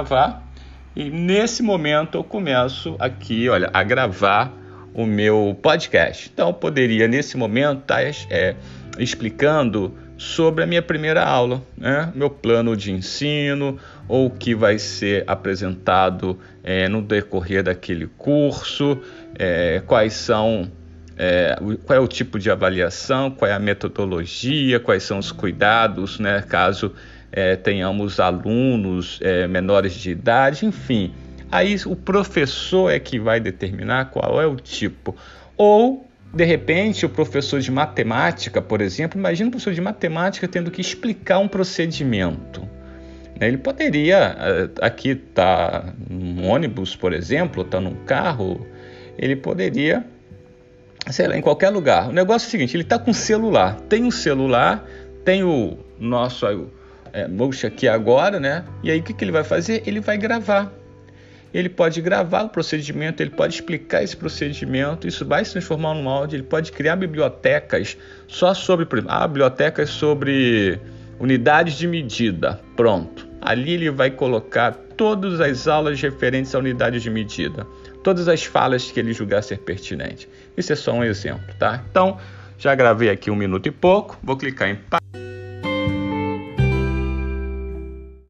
gravar e nesse momento eu começo aqui, olha, a gravar o meu podcast. Então poderia nesse momento estar tá, é, explicando sobre a minha primeira aula, né? meu plano de ensino, ou o que vai ser apresentado é, no decorrer daquele curso, é, quais são é, qual é o tipo de avaliação, qual é a metodologia, quais são os cuidados, né, caso é, tenhamos alunos é, menores de idade, enfim. Aí o professor é que vai determinar qual é o tipo. Ou, de repente, o professor de matemática, por exemplo, imagina o professor de matemática tendo que explicar um procedimento. Ele poderia, é, aqui está num ônibus, por exemplo, está num carro, ele poderia sei lá, em qualquer lugar. O negócio é o seguinte: ele está com celular. Tem um celular, tem o nosso é, aqui agora, né? E aí o que, que ele vai fazer? Ele vai gravar. Ele pode gravar o procedimento, ele pode explicar esse procedimento, isso vai se transformar num áudio, ele pode criar bibliotecas só sobre. Ah, bibliotecas sobre unidades de medida. Pronto. Ali ele vai colocar todas as aulas referentes à unidade de medida todas as falas que ele julgar ser pertinente. Isso é só um exemplo, tá? Então, já gravei aqui um minuto e pouco, vou clicar em